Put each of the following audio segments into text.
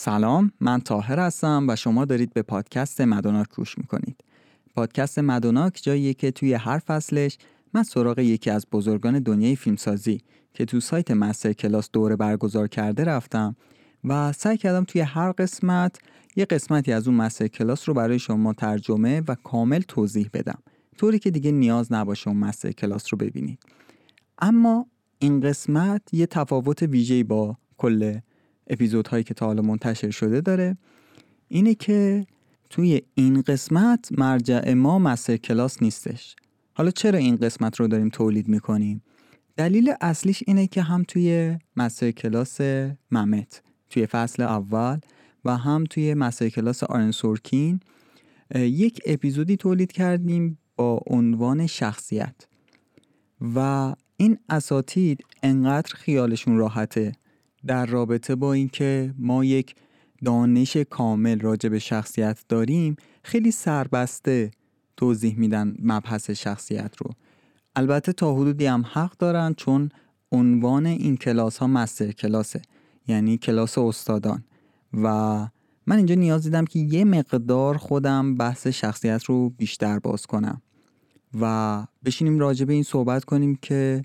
سلام من تاهر هستم و شما دارید به پادکست مدوناک گوش می‌کنید. پادکست مدوناک جاییه که توی هر فصلش من سراغ یکی از بزرگان دنیای فیلمسازی که تو سایت مستر کلاس دوره برگزار کرده رفتم و سعی کردم توی هر قسمت یه قسمتی از اون مستر کلاس رو برای شما ترجمه و کامل توضیح بدم. طوری که دیگه نیاز نباشه اون مستر کلاس رو ببینید. اما این قسمت یه تفاوت ویژه‌ای با کل اپیزودهایی که تا حالا منتشر شده داره اینه که توی این قسمت مرجع ما مستر کلاس نیستش. حالا چرا این قسمت رو داریم تولید می‌کنیم؟ دلیل اصلیش اینه که هم توی مستر کلاس ممت توی فصل اول و هم توی مستر کلاس آرن سورکین یک اپیزودی تولید کردیم با عنوان شخصیت. و این اساتید انقدر خیالشون راحته. در رابطه با اینکه ما یک دانش کامل راجع به شخصیت داریم خیلی سربسته توضیح میدن مبحث شخصیت رو. البته تا حدودی هم حق دارن چون عنوان این کلاس ها مستر کلاسه یعنی کلاس استادان. و من اینجا نیاز دیدم که یه مقدار خودم بحث شخصیت رو بیشتر باز کنم. و بشینیم راجع به این صحبت کنیم که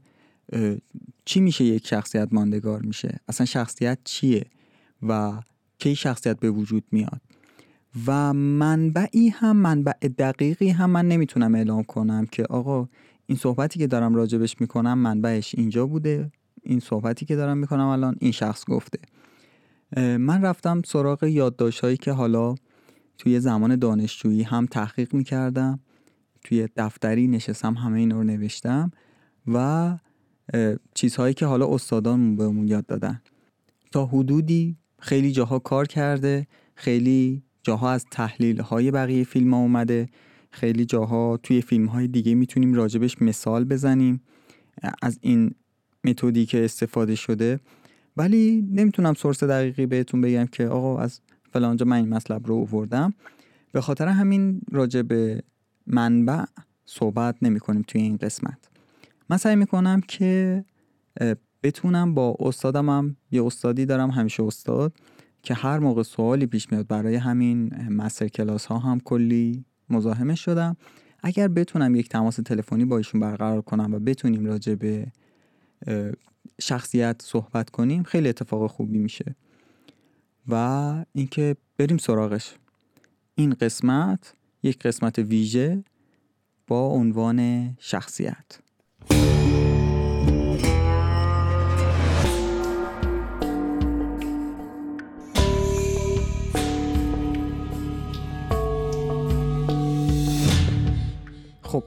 چی میشه یک شخصیت ماندگار میشه؟ اصلا شخصیت چیه؟ و کی شخصیت به وجود میاد؟ و منبعی هم منبع دقیقی هم من نمی‌تونم اعلام کنم که آقا این صحبتی که دارم راجبش می‌کنم منبعش اینجا بوده این صحبتی که دارم می‌کنم الان این شخص گفته. من رفتم سراغ یادداشت هایی که حالا توی زمان دانشجویی هم تحقیق می‌کردم توی دفتری نشستم همه این رو نوشتم و چیزهایی که حالا استادان بهمون یاد دادن. تا حدودی خیلی جاها کار کرده خیلی جاها از تحلیل های بقیه فیلم ها اومده خیلی جاها توی فیلم های دیگه می‌تونیم راجبش مثال بزنیم از این متدی که استفاده شده. ولی نمی‌تونم سورس دقیقی بهتون بگم که آقا از فلانجا من این مطلب رو اووردم به خاطر همین راجب منبع صحبت نمی کنیم توی این قسمت. من سعی می‌کنم که بتونم با استادم هم یه استادی دارم همیشه استاد که هر موقع سوالی پیش میاد برای همین مستر کلاس ها هم کلی مزاحمش شدم. اگر بتونم یک تماس تلفنی با ایشون برقرار کنم و بتونیم راجع به شخصیت صحبت کنیم خیلی اتفاق خوبی میشه. و اینکه بریم سراغش. این قسمت یک قسمت ویژه با عنوان شخصیت. خب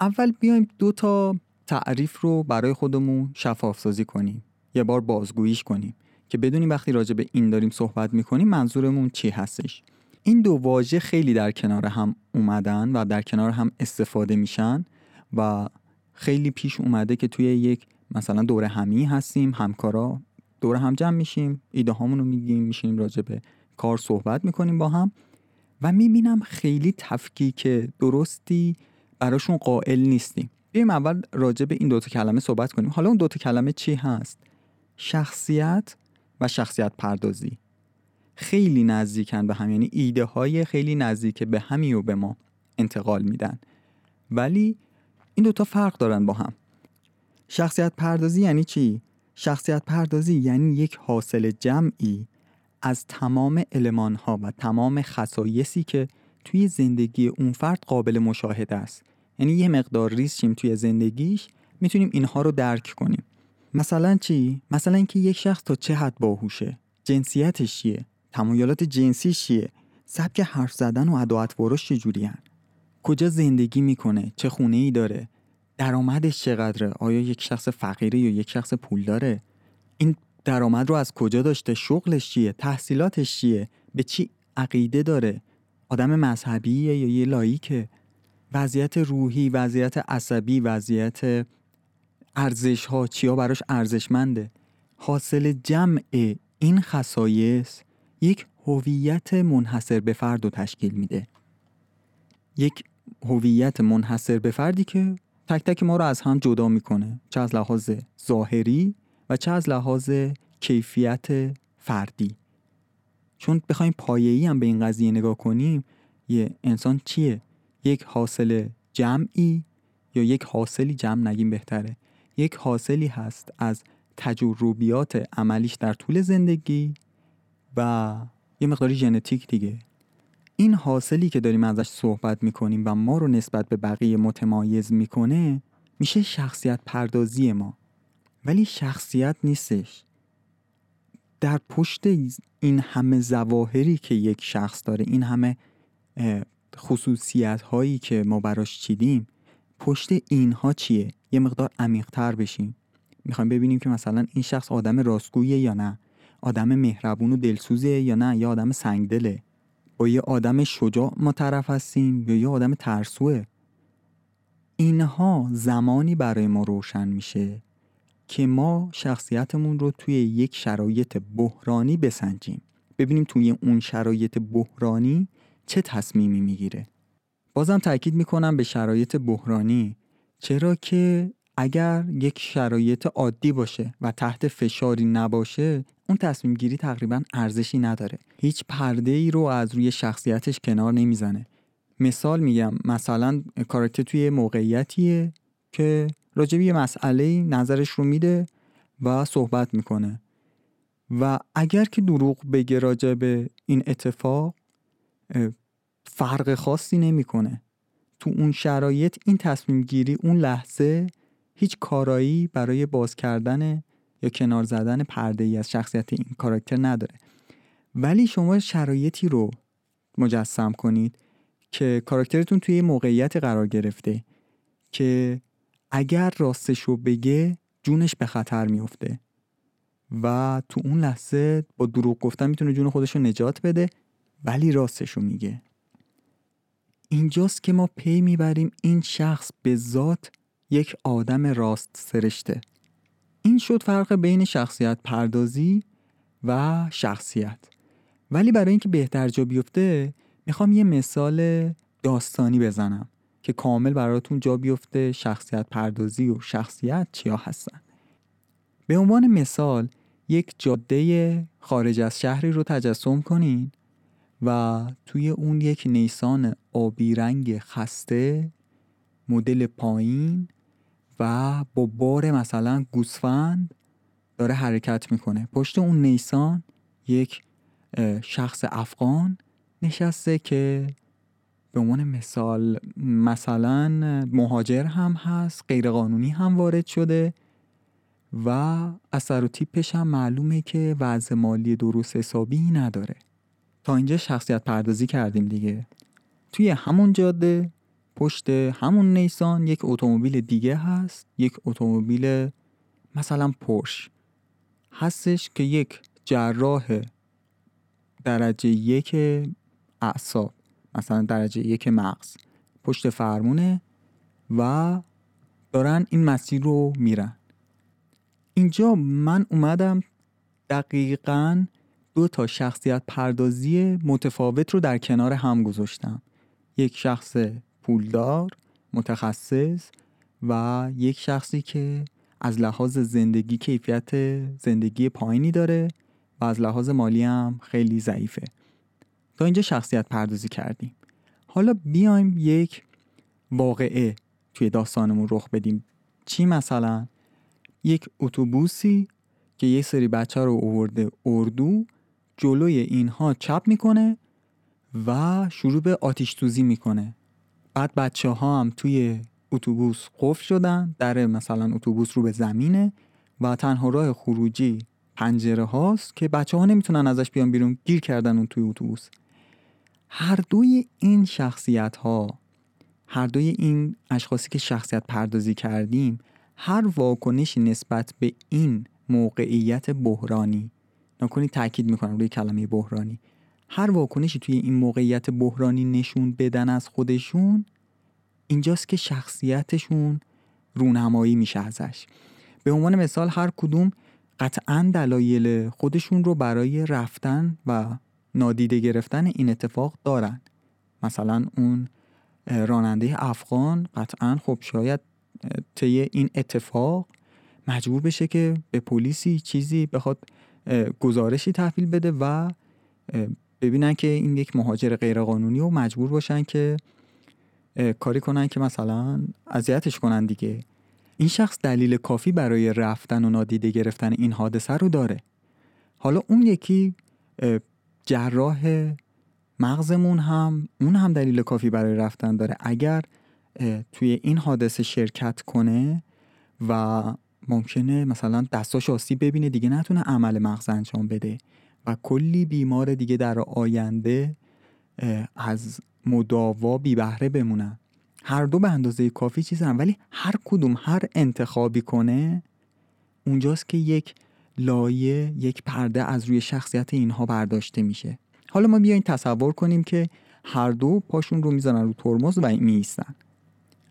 اول بیایم دو تا تعریف رو برای خودمون شفاف سازی کنیم. یه بار بازگوییش کنیم که بدونیم وقتی راجع به این داریم صحبت می‌کنیم منظورمون چی هستش. این دو واژه خیلی در کنار هم اومدن و در کنار هم استفاده میشن و خیلی پیش اومده که توی یک مثلا دور همی هستیم همکارا دور هم جمع میشیم ایده هامون رو میگیم میشیم راجع به کار صحبت می‌کنیم با هم و می‌بینم خیلی تفکیک درستی براشون قائل نیستیم. بیایم اول راجع به این دوتا کلمه صحبت کنیم. حالا اون دوتا کلمه چی هست؟ شخصیت و شخصیت پردازی. خیلی نزدیکن به هم یعنی ایده های خیلی نزدیک به همی و به ما انتقال میدن. ولی این دوتا فرق دارن با هم. شخصیت پردازی یعنی چی؟ شخصیت پردازی یعنی یک حاصل جمعی از تمام علمان ها و تمام خصایصی که توی زندگی اون فرد قابل مشاهده است. یعنی یه مقدار ریز توی زندگیش می‌تونیم اینها رو درک کنیم. مثلا چی؟ مثلا اینکه یک شخص تا چه حد باهوشه؟ جنسیتش چیه؟ تمایلات جنسی چیه؟ سبک حرف زدن و ادو چجوری کجا زندگی می‌کنه؟ چه خونه ای داره؟ درآمدش چقدره؟ آیا یک شخص فقیره یا یک شخص پول داره؟ این درآمد رو از کجا داشته؟ شغلش چیه؟ تحصیلاتش چیه؟ به چی عقیده داره؟ آدم مذهبیه یا یه لاییکه؟ وضعیت روحی وضعیت عصبی وضعیت ارزش ها چیا براش ارزشمنده؟ حاصل جمع این خصایص یک هویت منحصر به فرد رو تشکیل میده. یک هویت منحصر به فردی که تک تک ما رو از هم جدا می‌کنه. چه از لحاظ ظاهری و چه از لحاظ کیفیت فردی. چون بخوایم پایه‌ای هم به این قضیه نگاه کنیم یه انسان چیه؟ یک حاصل جمعی یا یک حاصلی جمع نگیم بهتره. یک حاصلی هست از تجربیات عملیش در طول زندگی و یه مقداری ژنتیک دیگه. این حاصلی که داریم ازش صحبت می‌کنیم و ما رو نسبت به بقیه متمایز می‌کنه میشه شخصیت پردازی ما. ولی شخصیت نیستش. در پشت این همه زواهری که یک شخص داره این همه خصوصیت هایی که ما براش چیدیم پشت اینها چیه؟ یه مقدار عمیقتر بشیم. می‌خوایم ببینیم که مثلا این شخص آدم راستگویه یا نه؟ آدم مهربون و دلسوزه یا نه؟ یا آدم سنگدله؟ با یه آدم شجاع ما طرف هستیم یا یه آدم ترسوه. اینها زمانی برای ما روشن میشه که ما شخصیتمون رو توی یک شرایط بحرانی بسنجیم. ببینیم توی اون شرایط بحرانی چه تصمیمی می‌گیره. بازم تاکید می‌کنم به شرایط بحرانی چرا که اگر یک شرایط عادی باشه و تحت فشاری نباشه اون تصمیم گیری تقریبا ارزشی نداره. هیچ پرده ای رو از روی شخصیتش کنار نمی‌زنه. مثال میگم مثلا کاراکتر توی موقعیتیه که راجب یه مسئله نظرش رو میده و صحبت می‌کنه. و اگر که دروغ بگه راجب این اتفاق فرق خاصی نمی‌کنه. تو اون شرایط این تصمیم گیری اون لحظه هیچ کارایی برای باز کردن یا کنار زدن پرده ای از شخصیت این کاراکتر نداره. ولی شما شرایطی رو مجسم کنید که کاراکترتون توی موقعیت قرار گرفته که اگر راستش رو بگه جونش به خطر میفته و تو اون لحظه با دروغ گفتن می‌تونه جون خودش رو نجات بده ولی راستش رو میگه. اینجاست که ما پی می‌بریم این شخص به ذات یک آدم راست سرشته. این شد فرق بین شخصیت پردازی و شخصیت. ولی برای اینکه بهتر جا بیفته می‌خوام یه مثال داستانی بزنم که کامل براتون جا بیفته شخصیت پردازی و شخصیت چیا هستن. به عنوان مثال یک جاده خارج از شهری رو تجسم کنین و توی اون یک نیسان آبی رنگ خسته مدل پایین و با بار مثلا گوسفند داره حرکت می‌کنه. پشت اون نیسان یک شخص افغان نشسته که به عنوان مثال مثلا مهاجر هم هست غیرقانونی هم وارد شده و اثر و تیپش هم معلومه که وضع مالی درست حسابی نداره. تا اینجا شخصیت پردازی کردیم دیگه. توی همون جاده پشت همون نیسان یک اتومبیل دیگه هست یک اتومبیل مثلا پرش. هستش که یک جراح درجه یک اعصاب مثلا درجه یک مغز پشت فرمونه و دارن این مسیر رو میرن. اینجا من اومدم دقیقا دو تا شخصیت پردازی متفاوت رو در کنار هم گذاشتم. یک شخص پولدار متخصص و یک شخصی که از لحاظ زندگی کیفیت زندگی پایینی داره و از لحاظ مالی هم خیلی ضعیفه. تا اینجا شخصیت پردازی کردیم. حالا بیایم یک واقعه توی داستانمون رخ بدیم. چی مثلا؟ یک اتوبوسی که یه سری بچه رو اوورده اردو جلوی اینها چپ می‌کنه و شروع به آتیش توزی می‌کنه. بعد بچه ها هم توی اتوبوس قفل شدن در مثلا اتوبوس رو به زمینه و تنها راه خروجی پنجره هاست که بچه ها نمی‌تونن ازش بیان بیرون گیر کردن اون توی اتوبوس. هر دوی این شخصیت ها هر دوی این اشخاصی که شخصیت پردازی کردیم هر واکنشی نسبت به این موقعیت بحرانی نکنید تاکید می‌کنم روی کلمه بحرانی هر واکنشی توی این موقعیت بحرانی نشون بدن از خودشون اینجاست که شخصیتشون رونمایی میشه ازش. به عنوان مثال هر کدوم قطعا دلایل خودشون رو برای رفتن و نادیده گرفتن این اتفاق دارن. مثلا اون راننده افغان قطعا خب شاید طی این اتفاق مجبور بشه که به پلیسی چیزی بخواد گزارشی تحویل بده و ببینن که این یک مهاجر غیرقانونی و مجبور باشن که کاری کنن که مثلا اذیتش کنن دیگه. این شخص دلیل کافی برای رفتن و نادیده گرفتن این حادثه رو داره. حالا اون یکی جراح مغزمون هم اون هم دلیل کافی برای رفتن داره. اگر توی این حادثه شرکت کنه و ممکنه مثلا دستاش آسیب ببینه دیگه نتونه عمل مغز انجام بده. و کلی بیمار دیگه در آینده از مداوا بی بهره بمونن. هر دو به اندازه کافی چیزن ولی هر کدوم هر انتخابی کنه اونجاست که یک لایه یک پرده از روی شخصیت اینها برداشته میشه. حالا ما بیاین تصور کنیم که هر دو پاشون رو می‌زنن رو ترمز و میستن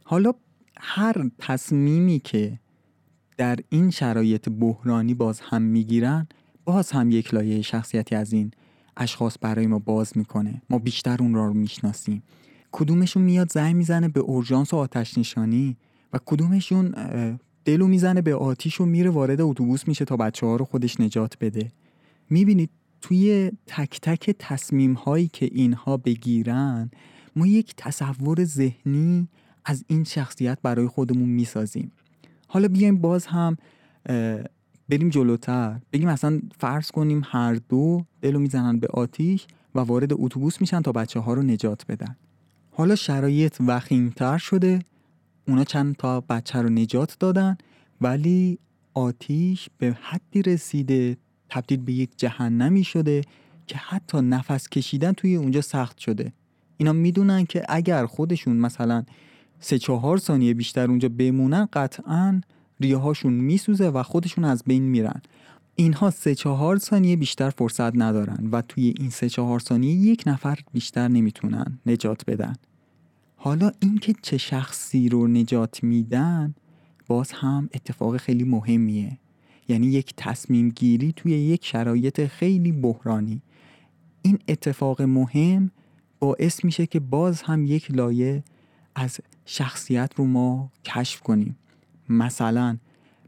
حالا هر تصمیمی که در این شرایط بحرانی باز هم می‌گیرن باز هم یک لایه شخصیتی از این اشخاص برای ما باز می‌کنه. ما بیشتر اون را رو می‌شناسیم. کدومشون میاد زنگ می‌زنه به اورژانس و آتش نشانی و کدومشون دلو می‌زنه به آتیش و میره وارد اتوبوس میشه تا بچه ها رو خودش نجات بده. می‌بینید توی تک تک تصمیم هایی که اینها بگیرن ما یک تصور ذهنی از این شخصیت برای خودمون می‌سازیم. حالا بیایم باز هم بریم جلوتر. بگیم اصلا فرض کنیم هر دو دلو می‌زنن به آتیش و وارد اتوبوس میشن تا بچه ها رو نجات بدن. حالا شرایط وخیمتر شده. اونا چند تا بچه رو نجات دادن ولی آتیش به حدی رسیده تبدیل به یک جهنمی شده که حتی نفس کشیدن توی اونجا سخت شده. اینا می‌دونن که اگر خودشون مثلا سه چهار ثانیه بیشتر اونجا بمونن قطعا ریه هاشون میسوزه و خودشون از بین میرن. اینها سه چهار ثانیه بیشتر فرصت ندارن و توی این سه چهار ثانیه یک نفر بیشتر نمی‌تونن نجات بدن. حالا اینکه چه شخصی رو نجات میدن باز هم اتفاق خیلی مهمیه. یعنی یک تصمیم گیری توی یک شرایط خیلی بحرانی. این اتفاق مهم باعث میشه که باز هم یک لایه از شخصیت رو ما کشف کنیم. مثلا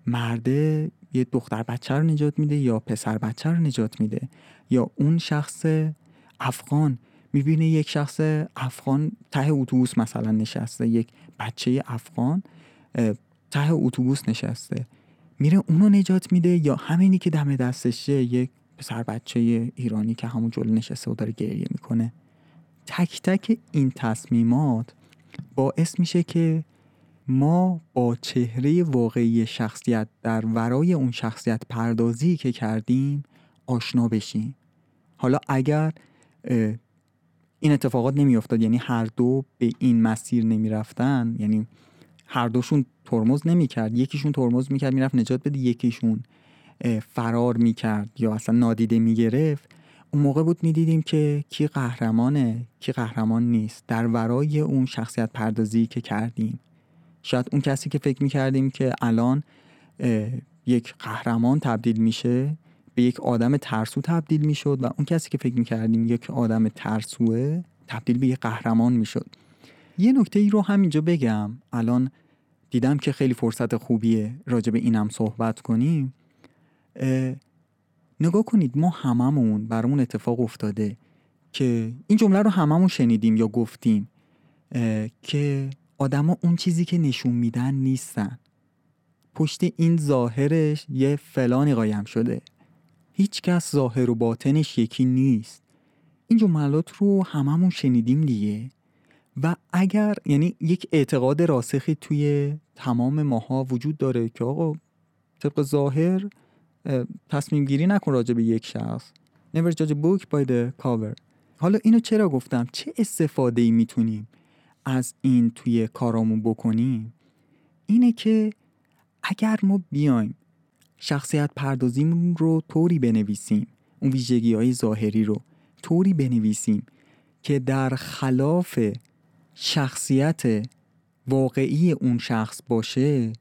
مرده یه دختر بچه رو نجات میده یا پسر بچه رو نجات میده یا اون شخص افغان می‌بینه یک شخص افغان ته اتوبوس مثلا نشسته یک بچه افغان ته اتوبوس نشسته. میره اونو نجات میده یا همینی که دم دستشه یک پسر بچه ایرانی که همون جلو نشسته و داره گریه می‌کنه. تک تک این تصمیمات باعث میشه که ما با چهره واقعی شخصیت در ورای اون شخصیت پردازی که کردیم آشنا بشیم. حالا اگر این اتفاقات نمیافتاد یعنی هر دو به این مسیر نمی‌رفتن یعنی هر دوشون ترمز نمی‌کرد یکیشون ترمز می‌کرد می‌رفت نجات بده یکیشون فرار می‌کرد یا اصلا نادیده می‌گرفت. اون موقع بود می‌دیدیم که کی قهرمانه کی قهرمان نیست. در ورای اون شخصیت پردازی که کردیم. شاید اون کسی که فکر می‌کردیم که الان یک قهرمان تبدیل میشه به یک آدم ترسو تبدیل می‌شد و اون کسی که فکر می‌کردیم یک آدم ترسوه تبدیل به یک قهرمان می‌شد. یه نکته ای رو همینجا بگم. الان دیدم که خیلی فرصت خوبیه راجع به اینم صحبت کنیم. نگاه کنید ما هممون برامون اتفاق افتاده که این جمله رو هممون شنیدیم یا گفتیم که آدما اون چیزی که نشون میدن نیستن. پشت این ظاهرش یه فلانی قایم شده. هیچ کس ظاهر و باطنش یکی نیست. این جملات رو هممون شنیدیم دیگه. و اگر یعنی یک اعتقاد راسخی توی تمام ماها وجود داره که آقا طبق ظاهر تصمیم گیری نکن راجع به یک شخص. Never judge a book by the cover. حالا اینو چرا گفتم؟ چه استفاده ای می‌تونیم؟ از این توی کارامون بکنیم اینه که اگر ما بیایم شخصیت پردازیمون رو طوری بنویسیم اون ویژگی های ظاهری رو طوری بنویسیم که در خلاف شخصیت واقعی اون شخص باشه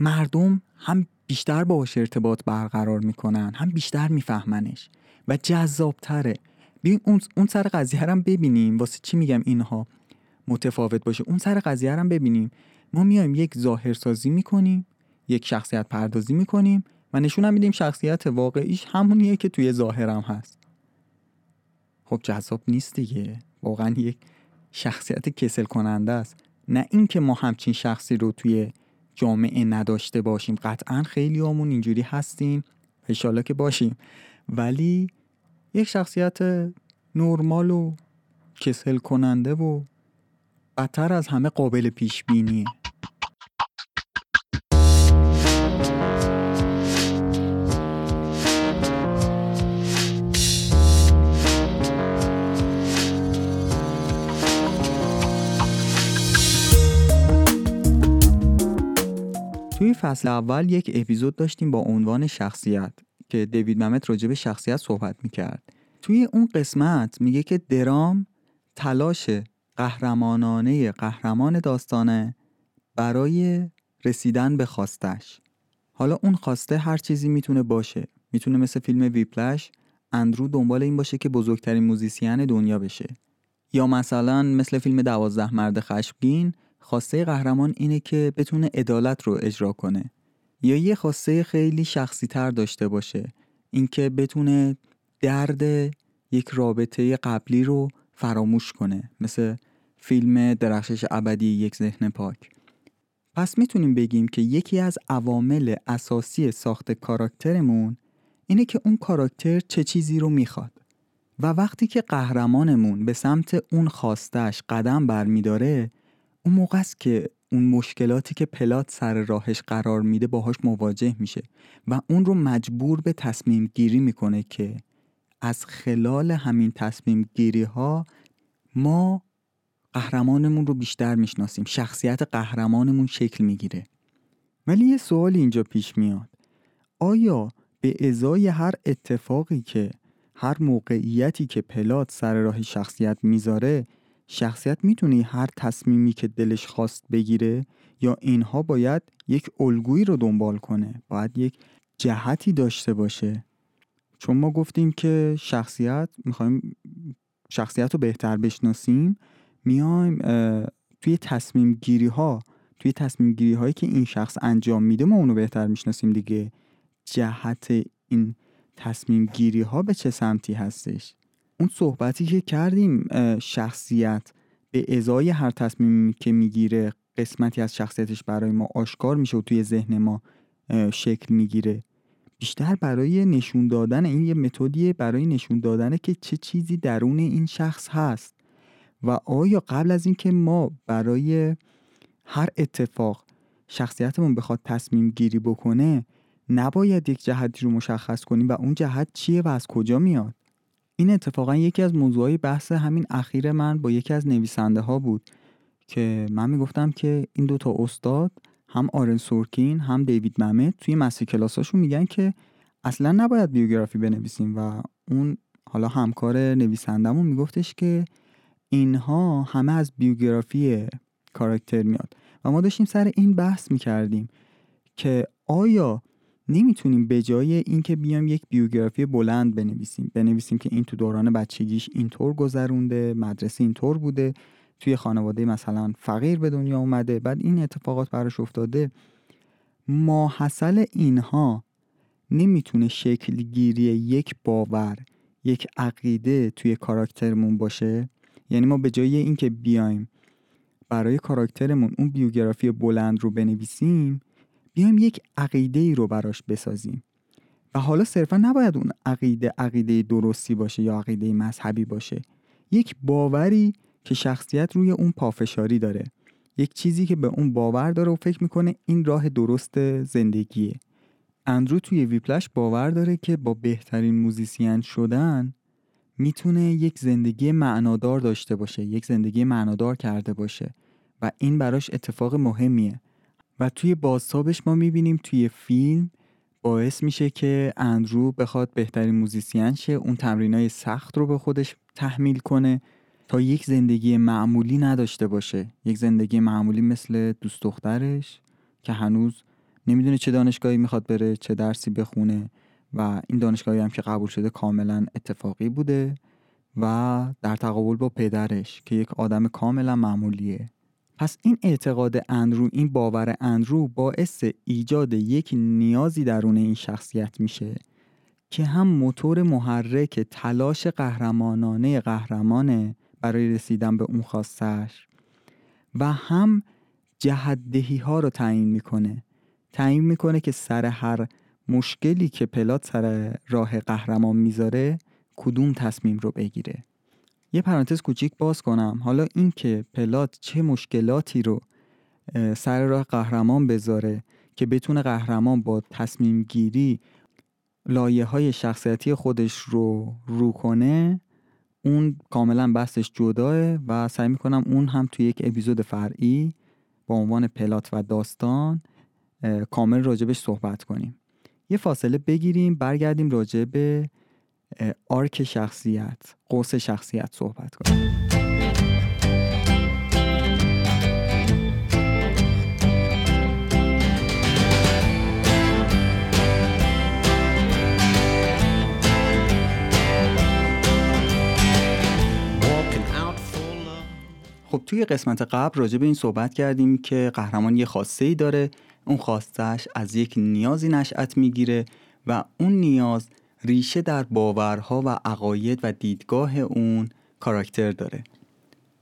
مردم هم بیشتر باهاش ارتباط برقرار می‌کنن هم بیشتر میفهمنش و جذابتره. اون اون سر قضیه هم ببینیم واسه چی میگم اینها؟ متفاوت باشه. اون سر قضیه هم ببینیم. ما میایم یک ظاهرسازی می‌کنیم یک شخصیت پردازی می‌کنیم و نشون هم میدیم شخصیت واقعیش همونیه که توی ظاهرم هست. خب جذاب نیست دیگه. واقعا یک شخصیت کسل کننده است. نه اینکه ما همچین شخصی رو توی جامعه نداشته باشیم. قطعا خیلی همون اینجوری هستیم. انشالله که باشیم. ولی یک شخصیت نرمال و کسل کننده و بدتر از همه قابل پیش بینیه توی فصل اول یک اپیزود داشتیم با عنوان شخصیت که دیوید ممت راجع به شخصیت صحبت می‌کرد. توی اون قسمت میگه که درام تلاش قهرمانانه قهرمان داستانه برای رسیدن به خواستش. حالا اون خواسته هر چیزی می‌تونه باشه. می‌تونه مثل فیلم ویپلش اندرو دنبال این باشه که بزرگترین موزیسین دنیا بشه. یا مثلا مثل فیلم دوازده مرد خشمگین خواسته قهرمان اینه که بتونه عدالت رو اجرا کنه. یا یه خواسته خیلی شخصی تر داشته باشه اینکه بتونه درد یک رابطه قبلی رو فراموش کنه. مثل فیلم درخشش ابدی یک ذهن پاک. پس می‌تونیم بگیم که یکی از عوامل اساسی ساخت کاراکترمون اینه که اون کاراکتر چه چیزی رو می‌خواد. و وقتی که قهرمانمون به سمت اون خواستش قدم برمیداره اون موقع است که اون مشکلاتی که پلات سر راهش قرار میده باهاش مواجه میشه و اون رو مجبور به تصمیم گیری می‌کنه که از خلال همین تصمیم گیری ها ما قهرمانمون رو بیشتر می‌شناسیم. شخصیت قهرمانمون شکل می‌گیره. ولی یه سوال اینجا پیش میاد. آیا به ازای هر اتفاقی که هر موقعیتی که پلات سر راه شخصیت می‌ذاره شخصیت می‌تونه هر تصمیمی که دلش خواست بگیره؟ یا اینها باید یک الگویی رو دنبال کنه؟ باید یک جهتی داشته باشه؟ چون ما گفتیم که شخصیت می‌خوایم شخصیت رو بهتر بشناسیم میایم توی تصمیم گیری ها توی تصمیم گیری هایی که این شخص انجام میده ما اونو بهتر می‌شناسیم دیگه. جهت این تصمیم گیری ها به چه سمتی هستش؟ اون صحبتی که کردیم شخصیت به ازای هر تصمیمی که می‌گیره قسمتی از شخصیتش برای ما آشکار میشه و توی ذهن ما شکل می‌گیره. بیشتر برای نشون دادن این یه متدیه برای نشون دادنه که چه چیزی درون این شخص هست. و آیا قبل از اینکه ما برای هر اتفاق شخصیتمون بخواد تصمیم گیری بکنه نباید یک جهتی رو مشخص کنیم و اون جهت چیه و از کجا میاد؟ این اتفاقا یکی از موضوعهای بحث همین اخیر من با یکی از نویسنده ها بود که من می‌گفتم که این دوتا استاد هم آرن سورکین هم دیوید ممت توی مسی کلاساشون میگن که اصلا نباید بیوگرافی بنویسیم و اون حالا همکار نویسندمون میگفتش که اینها همه از بیوگرافی کاراکتر میاد. و ما داشتیم سر این بحث می‌کردیم که آیا نمی‌تونیم به جای اینکه بیام یک بیوگرافی بلند بنویسیم بنویسیم که این تو دوران بچگیش اینطور گذرونده مدرسه اینطور بوده توی خانواده مثلا فقیر به دنیا اومده بعد این اتفاقات براش افتاده. ماحصل اینها نمی‌تونه شکل گیری یک باور یک عقیده توی کاراکترمون باشه؟ یعنی ما به جای اینکه بیایم برای کاراکترمون اون بیوگرافی بلند رو بنویسیم بیایم یک عقیده رو براش بسازیم. و حالا صرفا نباید اون عقیده عقیده درستی باشه یا عقیده مذهبی باشه. یک باوری که شخصیت روی اون پافشاری داره. یک چیزی که به اون باور داره و فکر می‌کنه این راه درست زندگیه. اندرو توی ویپلش باور داره که با بهترین موزیسین شدن می‌تونه یک زندگی معنادار داشته باشه یک زندگی معنادار کرده باشه و این براش اتفاق مهمیه. و توی بازتابش ما می‌بینیم توی فیلم باعث میشه که اندرو بخواد بهترین موزیسین شه اون تمرینای سخت رو به خودش تحمیل کنه تا یک زندگی معمولی نداشته باشه. یک زندگی معمولی مثل دوست دخترش که هنوز نمی‌دونه چه دانشگاهی می‌خواد بره چه درسی بخونه. و این دانشگاهی هم که قبول شده کاملا اتفاقی بوده و در تقابل با پدرش که یک آدم کاملا معمولیه. پس این اعتقاد اندرو این باور اندرو باعث ایجاد یک نیازی درون این شخصیت میشه که هم موتور محرک تلاش قهرمانانه قهرمانه برای رسیدن به اون خواستش و هم جهدهی ها رو تعیین می‌کنه. تعیین می‌کنه که سر هر مشکلی که پلات سر راه قهرمان می‌ذاره کدوم تصمیم رو بگیره؟ یه پرانتز کوچیک باز کنم. حالا این که پلات چه مشکلاتی رو سر راه قهرمان بذاره که بتونه قهرمان با تصمیم گیری لایه های شخصیتی خودش رو رو کنه اون کاملا بحثش جداه و سعی می‌کنم اون هم توی یک اپیزود فرعی با عنوان پلات و داستان کامل راجبش صحبت کنیم. یه فاصله بگیریم برگردیم راجع به آرک شخصیت قوس شخصیت صحبت کنیم. خب توی قسمت قبل راجع به این صحبت کردیم که قهرمان یه خواسته ای داره. اون خواستش از یک نیازی نشأت می‌گیره و اون نیاز ریشه در باورها و عقاید و دیدگاه اون کاراکتر داره.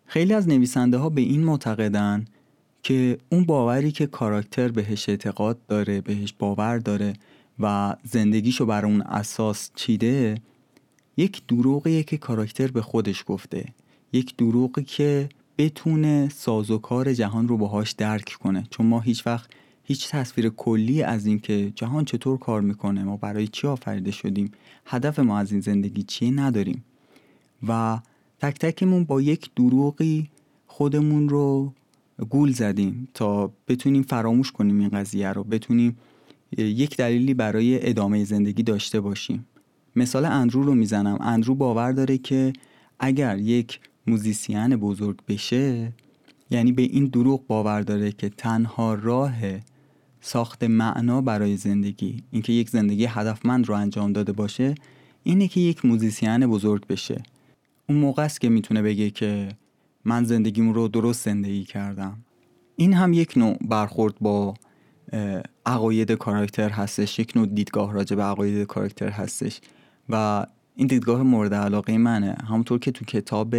خیلی از نویسنده ها به این معتقدن که اون باوری که کاراکتر بهش اعتقاد داره بهش باور داره و زندگیشو بر اون اساس چیده یک دروغیه که کاراکتر به خودش گفته. یک دروغی که بتونه سازوکار جهان رو باهاش درک کنه. چون ما هیچ وقت هیچ تصویر کلی از اینکه جهان چطور کار می‌کنه ما برای چی آفریده شدیم هدف ما از این زندگی چیه نداریم. و تک تکمون با یک دروغی خودمون رو گول زدیم تا بتونیم فراموش کنیم این قضیه رو بتونیم یک دلیلی برای ادامه زندگی داشته باشیم. مثال اندرو رو می‌زنم. اندرو باور داره که اگر یک موزیسین بزرگ بشه یعنی به این دروغ باور داره که تنها راه ساخت معنا برای زندگی. اینکه یک زندگی هدفمند رو انجام داده باشه اینه که یک موزیسین بزرگ بشه. اون موقع است که می‌تونه بگه که من زندگیم رو درست زندگی کردم. این هم یک نوع برخورد با عقاید کاراکتر هستش. یک نوع دیدگاه راجع به عقاید کاراکتر هستش. و این دیدگاه مورد علاقه منه. همونطور که تو کتاب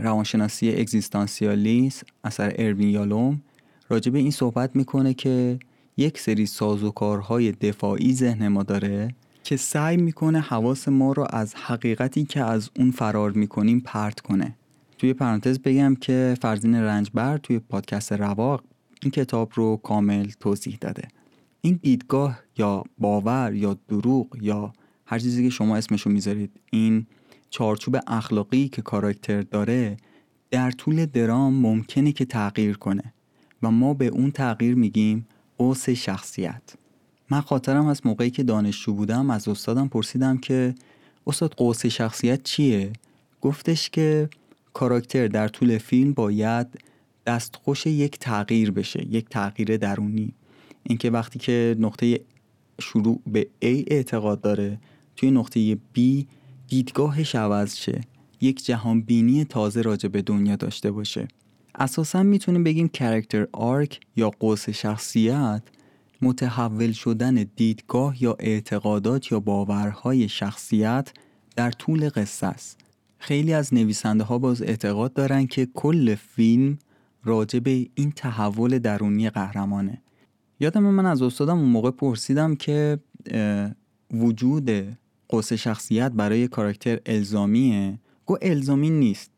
روانشناسی اگزیستانسیالیس اثر اروین یالوم راجع به این صحبت می‌کنه که یک سری سازوکارهای دفاعی ذهن ما داره که سعی می‌کنه حواس ما رو از حقیقتی که از اون فرار می‌کنیم پرت کنه. توی پرانتز بگم که فرزین رنجبر توی پادکست رواق این کتاب رو کامل توضیح داده. این دیدگاه یا باور یا دروغ یا هر چیزی که شما اسمشو می‌ذارید این چارچوب اخلاقی که کاراکتر داره در طول درام ممکنه که تغییر کنه. و ما به اون تغییر میگیم قوس شخصیت من خاطرم از موقعی که دانشجو بودم از استادم پرسیدم که استاد قوس شخصیت چیه؟ گفتش که کاراکتر در طول فیلم باید دستخوش یک تغییر بشه یک تغییر درونی. اینکه وقتی که نقطه شروع به A اعتقاد داره توی نقطه B دیدگاهش عوض شه یک جهان بینی تازه راجع به دنیا داشته باشه. اساسا می‌تونیم بگیم کرکتر آرک یا قوس شخصیت متحول شدن دیدگاه یا اعتقادات یا باورهای شخصیت در طول قصه است. خیلی از نویسنده ها باز اعتقاد دارن که کل فیلم راجع به این تحول درونی قهرمانه. یادم من از استادم اون موقع پرسیدم که وجود قوس شخصیت برای کاراکتر الزامیه؟ گو الزامی نیست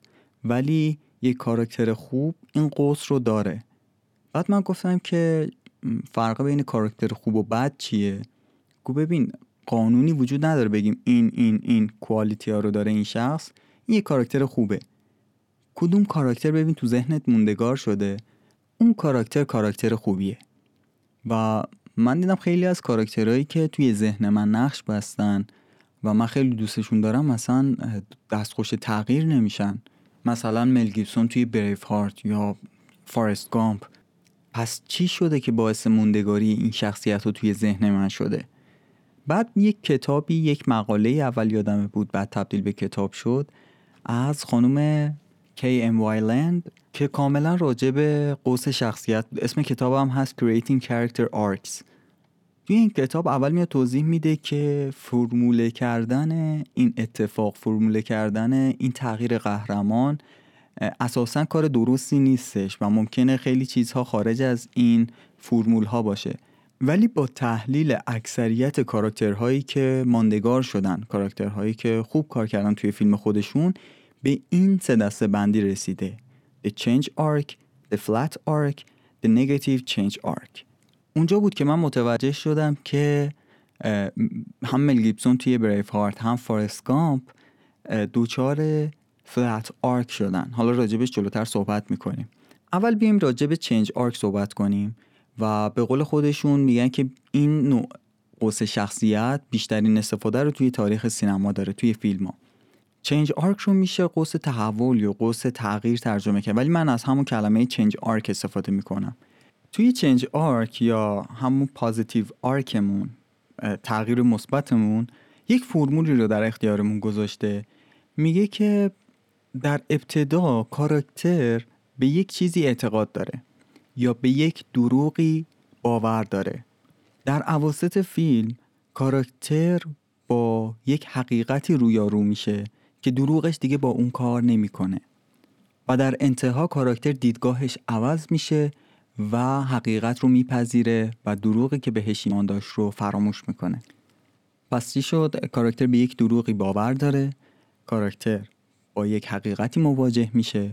ولی یک کاراکتر خوب این قوس رو داره. بعد من گفتم که فرق بین کاراکتر خوب و بد چیه؟ گو ببین قانونی وجود نداره بگیم این این این کوالیتی ها رو داره این شخص این یک کاراکتر خوبه. کدوم کاراکتر ببین تو ذهنت موندگار شده؟ اون کاراکتر کاراکتر خوبیه. و من دیدم خیلی از کاراکترهایی که توی ذهن من نقش بستن و من خیلی دوستشون دارم مثلا دستخوش تغییر نمیشن. مثلا مل گیبسون توی بریف هارت یا فارست گامپ. پس چی شده که باعث موندگاری این شخصیت رو توی ذهن من شده؟ بعد یک کتابی یک مقاله اول یادمه بود بعد تبدیل به کتاب شد از خانم کی ام وایلند که کاملا راجع به قوس شخصیت اسم کتابم هست Creating Character Arcs. توی این کتاب اول میاد توضیح میده که فرموله کردن این اتفاق فرموله کردن این تغییر قهرمان اساسا کار درستی نیستش و ممکنه خیلی چیزها خارج از این فرمول ها باشه. ولی با تحلیل اکثریت کاراکترهایی که ماندگار شدن کاراکترهایی که خوب کار کردن توی فیلم خودشون به این سه دسته بندی رسیده. The Change Arc, The Flat Arc, The Negative Change Arc. اونجا بود که من متوجه شدم که هم مل گیبسون توی بریف هارت هم فارست گامپ دوچار flat arc شدن. حالا راجبش جلوتر صحبت می‌کنیم. اول بیایم راجب change arc صحبت کنیم و به قول خودشون میگن که این نوع قوس شخصیت بیشترین استفاده رو توی تاریخ سینما داره توی فیلم ها change arc رو میشه قوس تحول یا قوس تغییر ترجمه کرد. ولی من از همون کلمه change arc استفاده می‌کنم. توی change arc یا همون positive arc مون تغییر مثبتمون یک فرمولی رو در اختیارمون گذاشته. میگه که در ابتدا کاراکتر به یک چیزی اعتقاد داره یا به یک دروغی باور داره. در عواسط فیلم کاراکتر با یک حقیقتی رویارو میشه که دروغش دیگه با اون کار نمی‌کنه و در انتها کاراکتر دیدگاهش عوض میشه و حقیقت رو میپذیره و دروغی که بهش ایمان داشت رو فراموش می‌کنه. پس چی شد؟ کاراکتر به یک دروغی باور داره. کاراکتر با یک حقیقتی مواجه میشه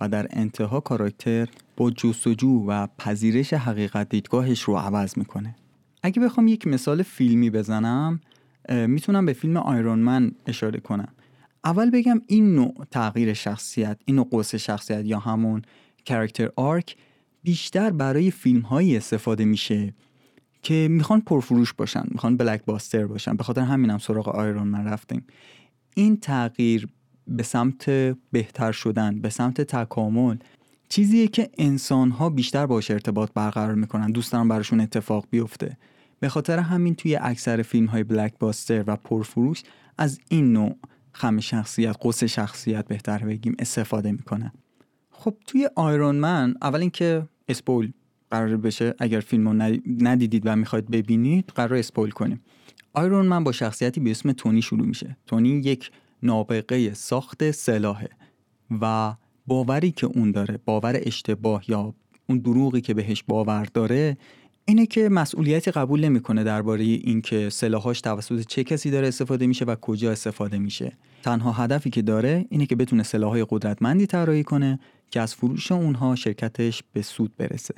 و در انتها کاراکتر با جستجو و پذیرش حقیقت دیدگاهش رو عوض می‌کنه. اگه بخوام یک مثال فیلمی بزنم می‌تونم به فیلم آیرون من اشاره کنم. اول بگم این نوع تغییر شخصیت این نوع قوس شخصیت یا همون کرکتر آرک بیشتر برای فیلم هایی استفاده میشه که می‌خوان پرفروش باشن می‌خوان بلک باستر باشن. به خاطر همینم سراغ آیرون من رفتیم. این تغییر به سمت بهتر شدن به سمت تکامل چیزیه که انسان ها بیشتر باش ارتباط برقرار می‌کنن. دوست دارن براشون اتفاق بیفته. به خاطر همین توی اکثر فیلم های بلک باستر و پرفروش از این نوع خم شخصیت قوس شخصیت بهتر بگیم استفاده می‌کنن. خب توی آیرون من اول اینکه اسپول قرار بشه. اگر فیلم رو ندیدید و می‌خواید ببینید قرار اسپول کنیم. آیرون من با شخصیتی به اسم تونی شروع میشه. تونی یک نابغه ساخت سلاحه و باوری که اون داره باور اشتباه یا اون دروغی که بهش باور داره اینه که مسئولیتی قبول نمی‌کنه درباره اینکه سلاحاش توسط چه کسی داره استفاده میشه و کجا استفاده میشه. تنها هدفی که داره اینه که بتونه سلاحهای قدرتمندی طراحی کنه که از فروش اونها شرکتش به سود برسه.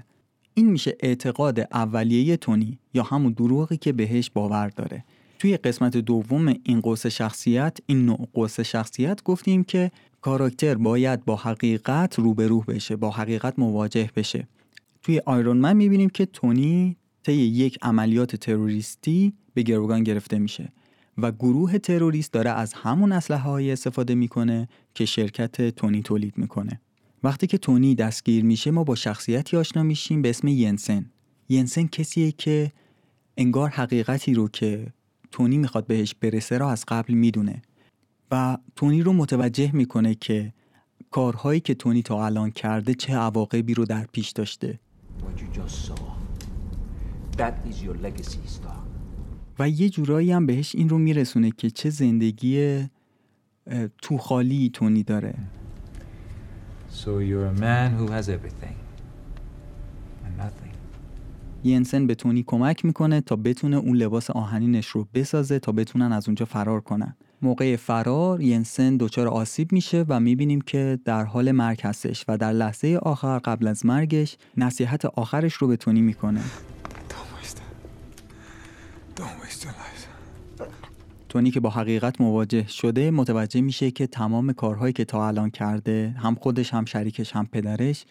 این میشه اعتقاد اولیه تونی یا همون دروغی که بهش باور داره. توی قسمت دوم این قوس شخصیت این نوع قوس شخصیت گفتیم که کاراکتر باید با حقیقت روبرو بشه با حقیقت مواجه بشه. توی آیرون من می‌بینیم که تونی طی یک عملیات تروریستی به گروگان گرفته میشه و گروه تروریست داره از همون اسلحه های استفاده می‌کنه که شرکت تونی تولید می‌کنه. وقتی که تونی دستگیر میشه ما با شخصیتی آشنا میشیم به اسم ینسن. ینسن کسیه که انگار حقیقتی رو که تونی می‌خواد بهش برسه را از قبل می‌دونه و تونی رو متوجه می‌کنه که کارهایی که تونی تا الان کرده چه عواقبی رو در پیش داشته. و یه جورایی هم بهش این رو میرسونه که چه زندگی تو خالی تونی داره So you're a man who has everything and nothing. ینسن به تونی کمک می‌کنه تا بتونه اون لباس آهنینش رو بسازه تا بتونن از اونجا فرار کنن. موقع فرار ینسن دچار آسیب میشه و می‌بینیم که در حال مرگ هستش و در لحظه آخر قبل از مرگش نصیحت آخرش رو به تونی می‌کنه. تونی که با حقیقت مواجه شده متوجه میشه که تمام کارهایی که تا الان کرده هم خودش هم شریکش هم پدرش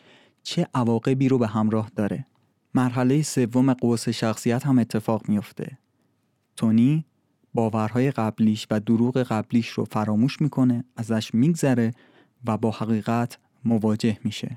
چه عواقبی رو به همراه داره. مرحله سوم قوس شخصیت هم اتفاق میافته. تونی باورهای قبلیش و دروغ قبلیش رو فراموش می‌کنه ازش میگذره و با حقیقت مواجه میشه.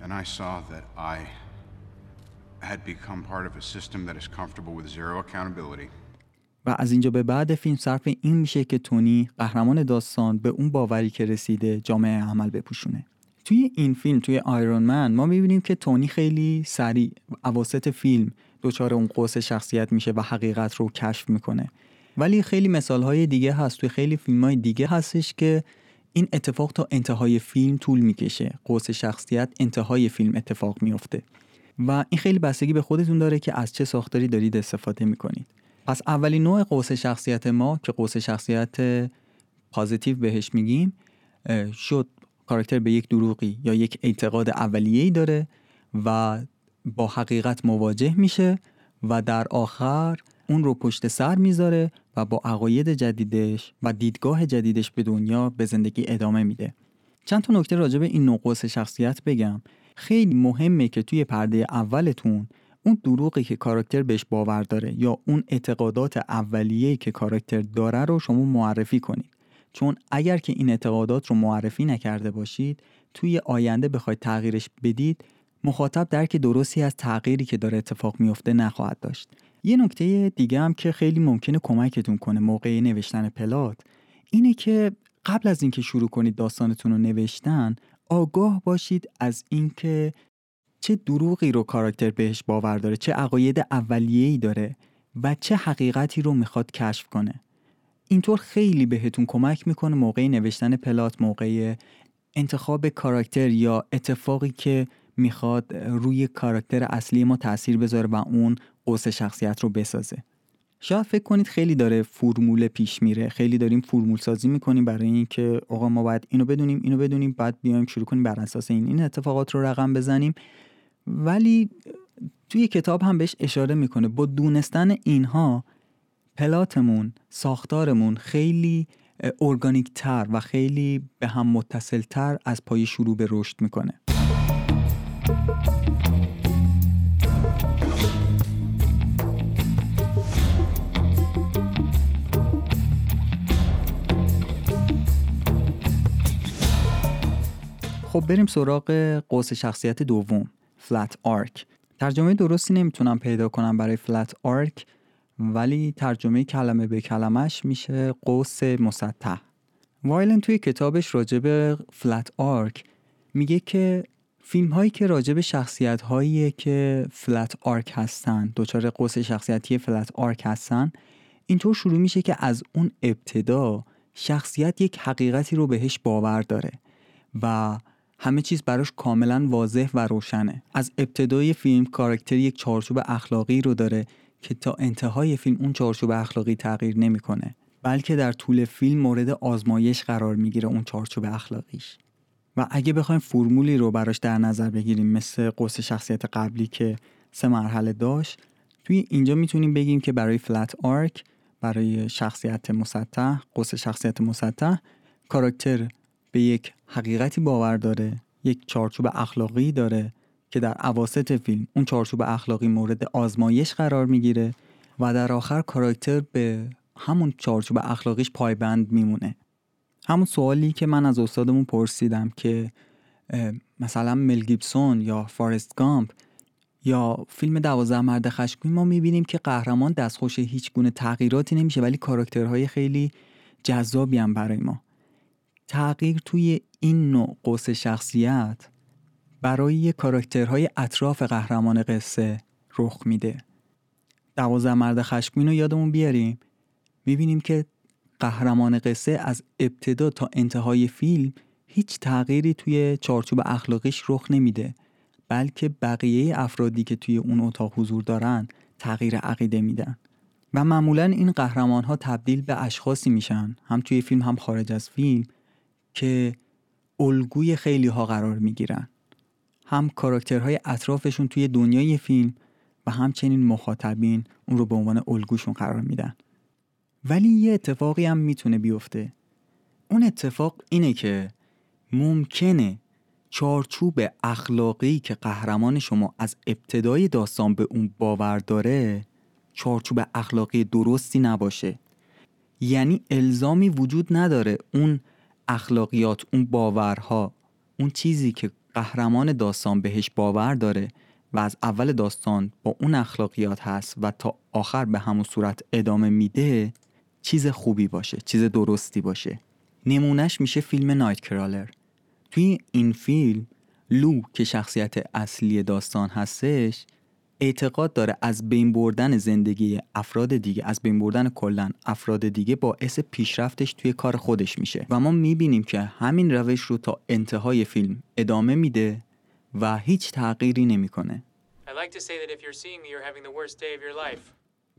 و از اینجا به بعد فیلم صرف این میشه که تونی قهرمان داستان به اون باوری که رسیده جامعه عمل بپوشونه. توی این فیلم توی آیرون من ما می‌بینیم که تونی خیلی سریع اواسط فیلم دچار اون قوس شخصیت میشه و حقیقت رو کشف می‌کنه. ولی خیلی مثال های دیگه هست توی خیلی فیلم های دیگه هستش که این اتفاق تا انتهای فیلم طول می‌کشه. قوس شخصیت انتهای فیلم اتفاق میفته و این خیلی بستگی به خودتون داره که از چه ساختاری دارید استفاده می‌کنید. پس اولین نوع قوس شخصیت ما که قوس شخصیت پازیتیو بهش میگیم شد کاراکتر به یک دروغی یا یک اعتقاد اولیه‌ای داره و با حقیقت مواجه میشه و در آخر اون رو پشت سر می‌ذاره و با عقاید جدیدش و دیدگاه جدیدش به دنیا به زندگی ادامه میده. چند تا نکته راجع به این نقص شخصیت بگم. خیلی مهمه که توی پرده اولتون اون دروغی که کاراکتر بهش باور داره یا اون اعتقادات اولیه‌ای که کاراکتر داره رو شما معرفی کنید. چون اگر که این اعتقادات رو معرفی نکرده باشید توی آینده بخواید تغییرش بدید مخاطب درک درستی از تغییری که داره اتفاق میفته نخواهد داشت. یه نکته دیگه هم که خیلی ممکنه کمکتون کنه موقع نوشتن پلات اینه که قبل از اینکه شروع کنید داستانتون رو نوشتن آگاه باشید از اینکه چه دروغی رو کاراکتر بهش باور داره چه عقاید اولیه‌ای داره و چه حقیقتی رو می‌خواد کشف کنه. اینطور خیلی بهتون کمک می‌کنه موقع نوشتن پلات موقع انتخاب کاراکتر یا اتفاقی که می‌خواد روی کاراکتر اصلی ما تاثیر بذاره و اون قوس شخصیت رو بسازه. شاید فکر کنید خیلی داره فرمول پیش میره. خیلی داریم فرمول سازی می‌کنیم برای اینکه آقا ما باید اینو بدونیم اینو بدونیم بعد بیایم شروع کنیم بر اساس این این اتفاقات رو رقم بزنیم. ولی توی کتاب هم بهش اشاره می‌کنه. با دونستن اینها پلاتمون ساختارمون خیلی ارگانیک تر و خیلی به هم متصل تر از پای شروع به رشد می‌کنه. خب بریم سراغ قوس شخصیت دوم flat arc. ترجمه درستی نمی‌تونم پیدا کنم برای flat arc ولی ترجمه کلمه به کلمش میشه قوس مسطح. وایلند توی کتابش راجب flat arc میگه که فیلم هایی که راجب شخصیت هایی که flat arc هستن دچار قوس شخصیتی flat arc هستن اینطور شروع میشه که از اون ابتدا شخصیت یک حقیقتی رو بهش باور داره و همه چیز براش کاملا واضح و روشنه. از ابتدای فیلم کاراکتر یک چارچوب اخلاقی رو داره که تا انتهای فیلم اون چارچوب اخلاقی تغییر نمی‌کنه بلکه در طول فیلم مورد آزمایش قرار می‌گیره اون چارچوب اخلاقیش. و اگه بخوایم فرمولی رو براش در نظر بگیریم مثل قوس شخصیت قبلی که سه مرحله داشت توی اینجا می‌تونیم بگیم که برای فلت آرک برای شخصیت مسطح قوس شخصیت مسطح کاراکتر به یک حقیقتی باور داره یک چارچوب اخلاقی داره که در عواست فیلم اون چارچوب اخلاقی مورد آزمایش قرار می‌گیره و در آخر کاراکتر به همون چارچوب اخلاقیش پایبند میمونه. همون سوالی که من از استادمون پرسیدم که مثلا مل گیبسون یا فارست گامپ یا فیلم دوازده مرد خشمگین ما می‌بینیم که قهرمان دستخوش هیچ گونه تغییراتی نمیشه ولی کاراکترهای خیلی جذابی هم برای ما. تغییر توی این نوع قوس شخصیت برای کاراکترهای اطراف قهرمان قصه رخ میده. دوازده مرد خشمگین رو یادمون بیاریم. می‌بینیم که قهرمان قصه از ابتدا تا انتهای فیلم هیچ تغییری توی چارچوب اخلاقیش رخ نمیده بلکه بقیه افرادی که توی اون اتاق حضور دارن تغییر عقیده میدن. و معمولا این قهرمان ها تبدیل به اشخاصی میشن. هم توی فیلم هم خارج از فیلم. که الگوی خیلی ها قرار می‌گیرن. هم کاراکترهای اطرافشون توی دنیای فیلم و همچنین مخاطبین اون رو به عنوان الگوشون قرار میدن. ولی یه اتفاقی هم می‌تونه بیفته. اون اتفاق اینه که ممکنه چارچوب اخلاقی که قهرمان شما از ابتدای داستان به اون باور داره چارچوب اخلاقی درستی نباشه. یعنی الزامی وجود نداره اون اخلاقیات اون باورها اون چیزی که قهرمان داستان بهش باور داره و از اول داستان با اون اخلاقیات هست و تا آخر به همون صورت ادامه میده چیز خوبی باشه چیز درستی باشه. نمونهش میشه فیلم نایت کرالر توی این فیلم لو که شخصیت اصلی داستان هستش اعتقاد داره از بین بردن زندگی افراد دیگه از بین بردن کلا افراد دیگه باعث پیشرفتش توی کار خودش میشه. و ما می‌بینیم که همین روش رو تا انتهای فیلم ادامه میده و هیچ تغییری نمی‌کنه.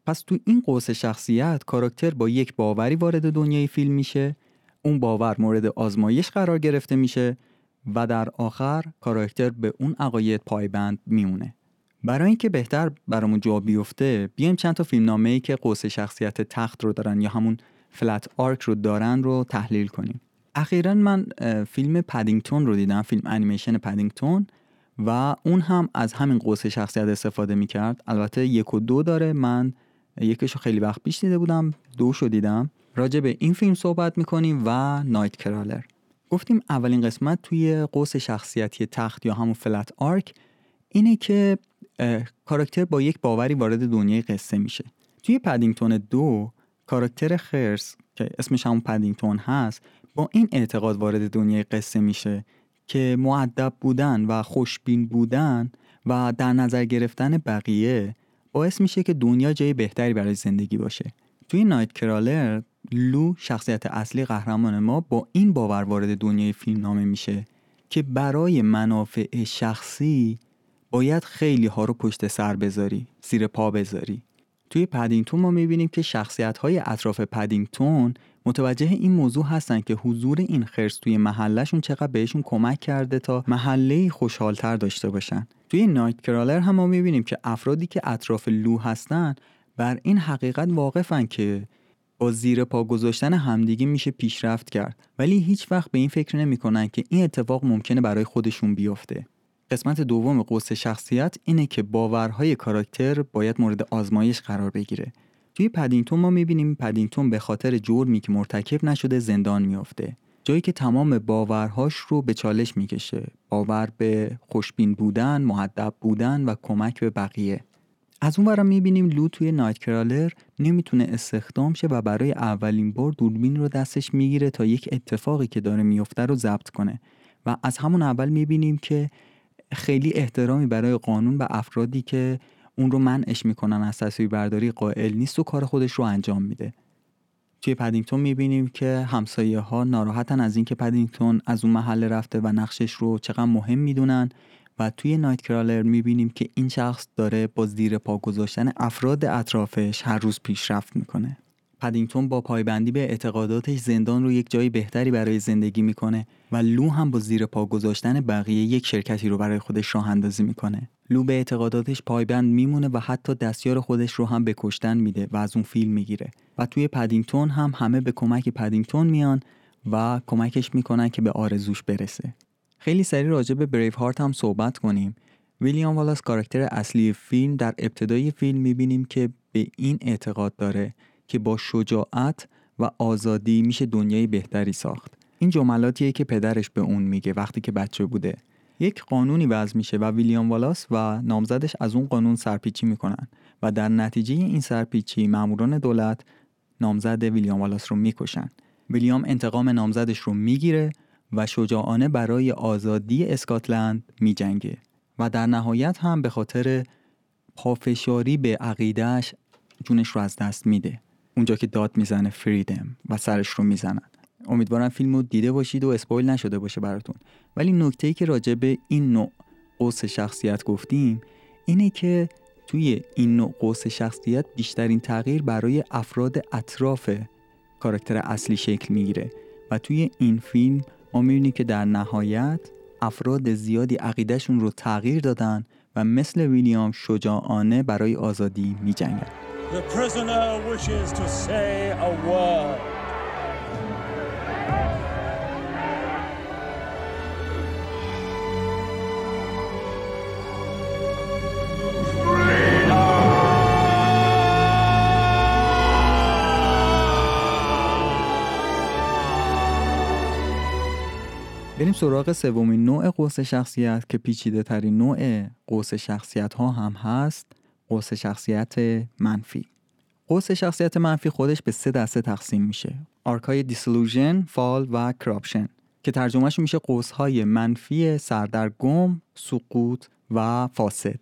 پس تو این قوس شخصیت کاراکتر با یک باوری وارد دنیای فیلم میشه اون باور مورد آزمایش قرار گرفته میشه و در آخر کاراکتر به اون عقاید پایبند میمونه. برای اینکه بهتر برامون جا بیفته بیایم چند تا فیلمنامه ای که قوس شخصیت تخت رو دارن یا همون flat arc رو دارن رو تحلیل کنیم. اخیرا من فیلم پدینگتون رو دیدم فیلم انیمیشن پدینگتون و اون هم از همین قوس شخصیت استفاده می‌کرد. البته یک و دو داره. من یکیشو خیلی وقت پیش دیده بودم دوشو دیدم. راجع به این فیلم صحبت می‌کنیم و نایت کرالر. گفتیم اولین قسمت توی قوس شخصیتی تخت یا همون flat arc اینه که کاراکتر با یک باوری وارد دنیای قصه میشه. توی پدینگتون دو کاراکتر خرس که اسمش همون پدینگتون هست با این اعتقاد وارد دنیای قصه میشه که معدب بودن و خوشبین بودن و در نظر گرفتن بقیه باعث میشه که دنیا جای بهتری برای زندگی باشه. توی نایت کرالر لو شخصیت اصلی قهرمان ما با این باور وارد دنیای فیلم نامه میشه که برای منافع شخصی باید خیلی ها رو پشت سر بذاری زیر پا بذاری. توی پدینگتون ما می‌بینیم که شخصیت های اطراف پدینگتون متوجه این موضوع هستن که حضور این خرس توی محلشون چقدر بهشون کمک کرده تا محله خوشحالتر داشته باشن. توی نایت کرالر هم ما می‌بینیم که افرادی که اطراف لو هستن بر این حقیقت واقفن که با زیر پا گذاشتن همدیگه میشه پیشرفت کرد. ولی هیچ وقت به این فکر نمی‌کنن که این اتفاق ممکنه برای خودشون بیفته. قسمت دوم قوس شخصیت اینه که باورهای کاراکتر باید مورد آزمایش قرار بگیره. توی پدینگتون ما می‌بینیم پدینگتون به خاطر جرمی که مرتکب نشده زندان میافته. جایی که تمام باورهاش رو به چالش می‌کشه. باور به خوشبین بودن، محدب بودن و کمک به بقیه. از اون برم می‌بینیم لو توی نایت کرالر نمی‌تونه استخدام شه و برای اولین بار دوربین رو دستش می‌گیره تا یک اتفاقی که داره میفته رو ضبط کنه. و از همون اول می‌بینیم که خیلی احترامی برای قانون و افرادی که اون رو منعش می‌کنن از تصویر برداری قائل نیست و کار خودش رو انجام میده. توی پدینگتون می‌بینیم که همسایه ها ناراحتن از اینکه پدینگتون از اون محله رفته و نقشش رو چقدر مهم می‌دونن و توی نایت کرالر می‌بینیم که این شخص داره با زیر پا گذاشتن افراد اطرافش هر روز پیشرفت می‌کنه. پدینگتون با پایبندی به اعتقاداتش زندان رو یک جای بهتری برای زندگی می‌کنه و لو هم با زیر پا گذاشتن بقیه یک شرکتی رو برای خودش راه اندازی می‌کنه. لو به اعتقاداتش پایبند میمونه و حتی دستیار خودش رو هم به کشتن میده و از اون فیلم می‌گیره. و توی پدینگتون هم همه به کمک پدینگتون میان و کمکش می‌کنن که به آرزوش برسه. خیلی سریع راجع به بریف هارت هم صحبت کنیم. ویلیام والاس کاراکتر اصلی فیلم در ابتدای فیلم می‌بینیم که به این اعتقاد داره. که با شجاعت و آزادی میشه دنیای بهتری ساخت. این جملاتیه که پدرش به اون میگه وقتی که بچه بوده. یک قانونی وضع میشه و ویلیام والاس و نامزدش از اون قانون سرپیچی می‌کنن و در نتیجه این سرپیچی ماموران دولت نامزد ویلیام والاس رو می‌کشن. ویلیام انتقام نامزدش رو می‌گیره و شجاعانه برای آزادی اسکاتلند میجنگه و در نهایت هم به خاطر پافشاری به عقیدهش جونش رو از دست میده. اونجا که داد می‌زنه فریدم و سرش رو می‌زنن. امیدوارم فیلم رو دیده باشید و اسپویل نشده باشه براتون. ولی نکته ای که راجع به این نوع قوس شخصیت گفتیم اینه که توی این نوع قوس شخصیت بیشترین تغییر برای افراد اطراف کاراکتر اصلی شکل می‌گیره و توی این فیلم ما می‌بینیم که در نهایت افراد زیادی عقیدهشون رو تغییر دادن و مثل ویلیام شجاعانه برای آزادی می جنگن. بریم سراغ سومین نوع قوس شخصیت که پیچیده ترین نوع قوس شخصیت ها هم هست قوس شخصیت منفی. قوس شخصیت منفی خودش به سه دسته تقسیم میشه. arc های disillusionment، fall و corruption که ترجمهش میشه قوس های منفی سردرگم، سقوط و فاسد.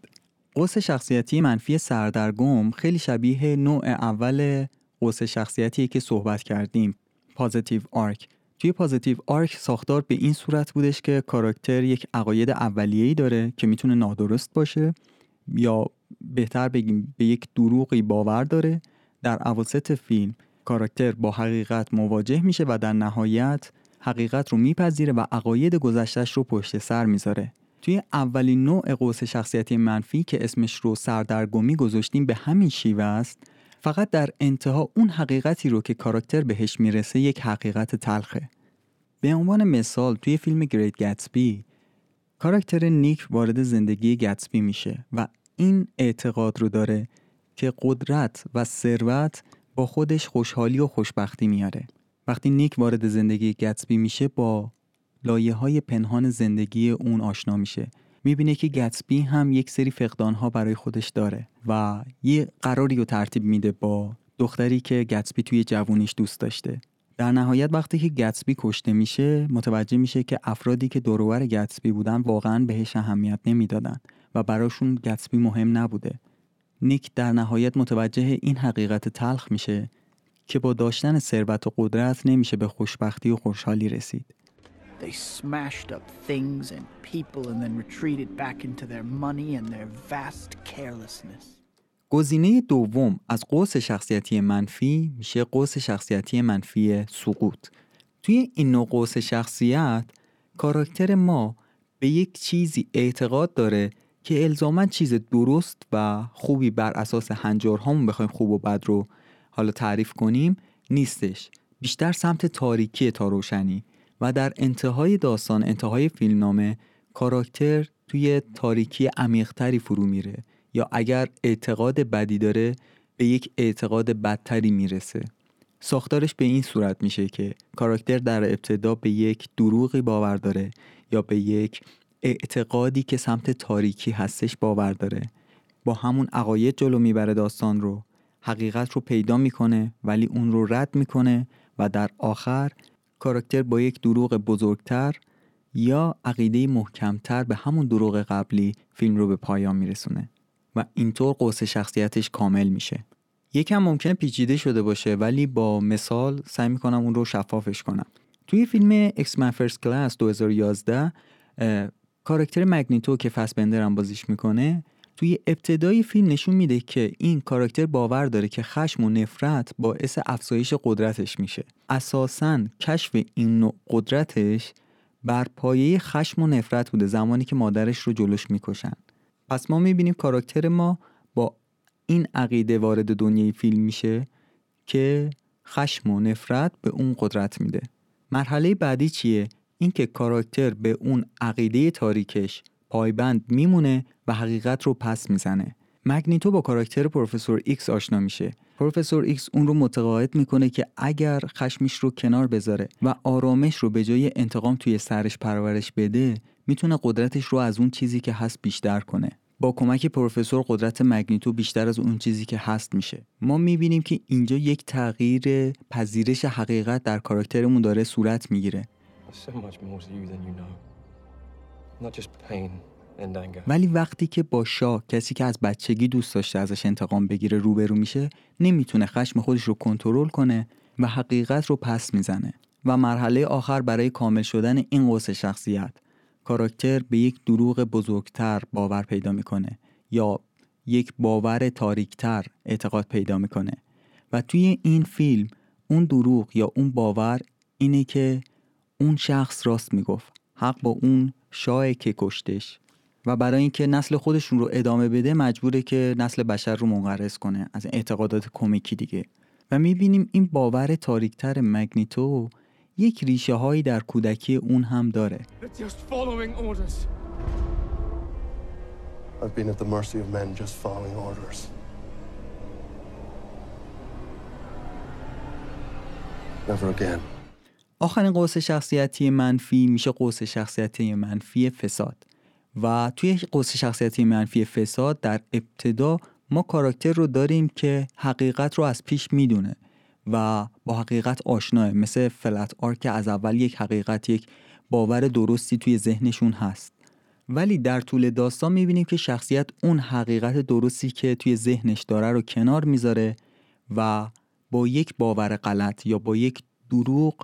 قوس شخصیتی منفی سردرگم خیلی شبیه نوع اول قوس شخصیتی که صحبت کردیم. positive arc توی positive arc ساختار به این صورت بودش که کاراکتر یک عقاید اولیه‌ای داره که می‌تونه نادرست باشه یا بهتر بگیم به یک دروغی باور داره. در اواسط فیلم کاراکتر با حقیقت مواجه میشه و در نهایت حقیقت رو میپذیره و عقاید گذشتش رو پشت سر می‌ذاره. توی اولین نوع قوس شخصیتی منفی که اسمش رو سردرگمی گذاشتیم به همین شیوه است فقط در انتها اون حقیقتی رو که کاراکتر بهش می‌رسه یک حقیقت تلخه. به عنوان مثال توی فیلم گریت گتسبی کاراکتر نیک وارد زندگی گتسبی میشه و این اعتقاد رو داره که قدرت و ثروت با خودش خوشحالی و خوشبختی میاره. وقتی نیک وارد زندگی گتسبی میشه با لایه های پنهان زندگی اون آشنا میشه. می‌بینه که گتسبی هم یک سری فقدان ها برای خودش داره و یه قراری رو ترتیب میده با دختری که گتسبی توی جوونیش دوست داشته. در نهایت وقتی که گتسبی کشته میشه متوجه میشه که افرادی که دورور گتسبی بودن واقعا بهش اهمیت نمی‌دادن. و براشون گتسبی مهم نبوده نیک در نهایت متوجه این حقیقت تلخ میشه که با داشتن ثروت و قدرت نمیشه به خوشبختی و خوشحالی رسید They smashed up things and people and then retreated back into their money and their vast carelessness. گزینه دوم از قوس شخصیتی منفی میشه قوس شخصیتی منفی سقوط. توی این نوع قوس شخصیت کاراکتر ما به یک چیزی اعتقاد داره که الزاما چیز درست و خوبی بر اساس هنجارهامون بخوایم خوب و بد رو حالا تعریف کنیم نیستش. بیشتر سمت تاریکی تا روشنی و در انتهای داستان انتهای فیلمنامه کاراکتر توی تاریکی عمیقتری فرو میره یا اگر اعتقاد بدی داره به یک اعتقاد بدتری می‌رسه. ساختارش به این صورت میشه که کاراکتر در ابتدا به یک دروغی باور داره یا به یک اعتقادی که سمت تاریکی هستش باور داره. با همون عقاید جلو می‌بره داستان رو. حقیقت رو پیدا می‌کنه ولی اون رو رد می‌کنه و در آخر کاراکتر با یک دروغ بزرگتر یا عقیده محکمتر به همون دروغ قبلی فیلم رو به پایان میرسونه و اینطور قوس شخصیتش کامل میشه. یکم ممکنه پیچیده شده باشه ولی با مثال سعی می‌کنم اون رو شفافش کنم. توی فیلم X Men First Class 2011 کاراکتر مگنیتو که فسبندر هم بازیش می‌کنه توی ابتدای فیلم نشون میده که این کاراکتر باور داره که خشم و نفرت باعث افزایش قدرتش میشه. اساسا کشف این نوع قدرتش بر پایه خشم و نفرت بوده زمانی که مادرش رو جلوش می‌کشن. پس ما می‌بینیم کاراکتر ما با این عقیده وارد دنیای فیلم میشه که خشم و نفرت به اون قدرت میده. مرحله بعدی چیه؟ اینکه کاراکتر به اون عقیده تاریکش پایبند میمونه و حقیقت رو پس می‌زنه. مگنیتو با کاراکتر پروفسور ایکس آشنا میشه. پروفسور ایکس اون رو متقاعد می‌کنه که اگر خشمش رو کنار بذاره و آرامش رو به جای انتقام توی سرش پرورش بده می‌تونه قدرتش رو از اون چیزی که هست بیشتر کنه. با کمک پروفسور قدرت مگنیتو بیشتر از اون چیزی که هست میشه. ما می‌بینیم که اینجا یک تغییر پذیرش حقیقت در کاراکترمون داره صورت می‌گیره. ولی وقتی که با شاه کسی که از بچگی دوست داشته ازش انتقام بگیره روبرو میشه نمی‌تونه خشم خودش رو کنترل کنه و حقیقت رو پس می‌زنه و مرحله آخر برای کامل شدن این قوس شخصیت کاراکتر به یک دروغ بزرگتر باور پیدا می‌کنه یا یک باور تاریکتر اعتقاد پیدا می‌کنه. و توی این فیلم اون دروغ یا اون باور اینه که اون شخص راست می‌گفت. حق با اون شاه که کشتش. و برای اینکه نسل خودشون رو ادامه بده مجبوره که نسل بشر رو منقرض کنه از اعتقادات کمکی دیگه. و می‌بینیم این باور تاریکتر مگنیتو یک ریشه هایی در کودکی اون هم داره. آخرین قوس شخصیتی منفی میشه قوس شخصیتی منفی فساد. و توی قوس شخصیتی منفی فساد در ابتدا ما کاراکتر رو داریم که حقیقت رو از پیش می‌دونه و با حقیقت آشناه مثل فلت آر که از اول یک حقیقت یک باور درستی توی ذهنشون هست. ولی در طول داستان می‌بینیم که شخصیت اون حقیقت درستی که توی ذهنش داره رو کنار می‌ذاره و با یک باور غلط یا با یک دروغ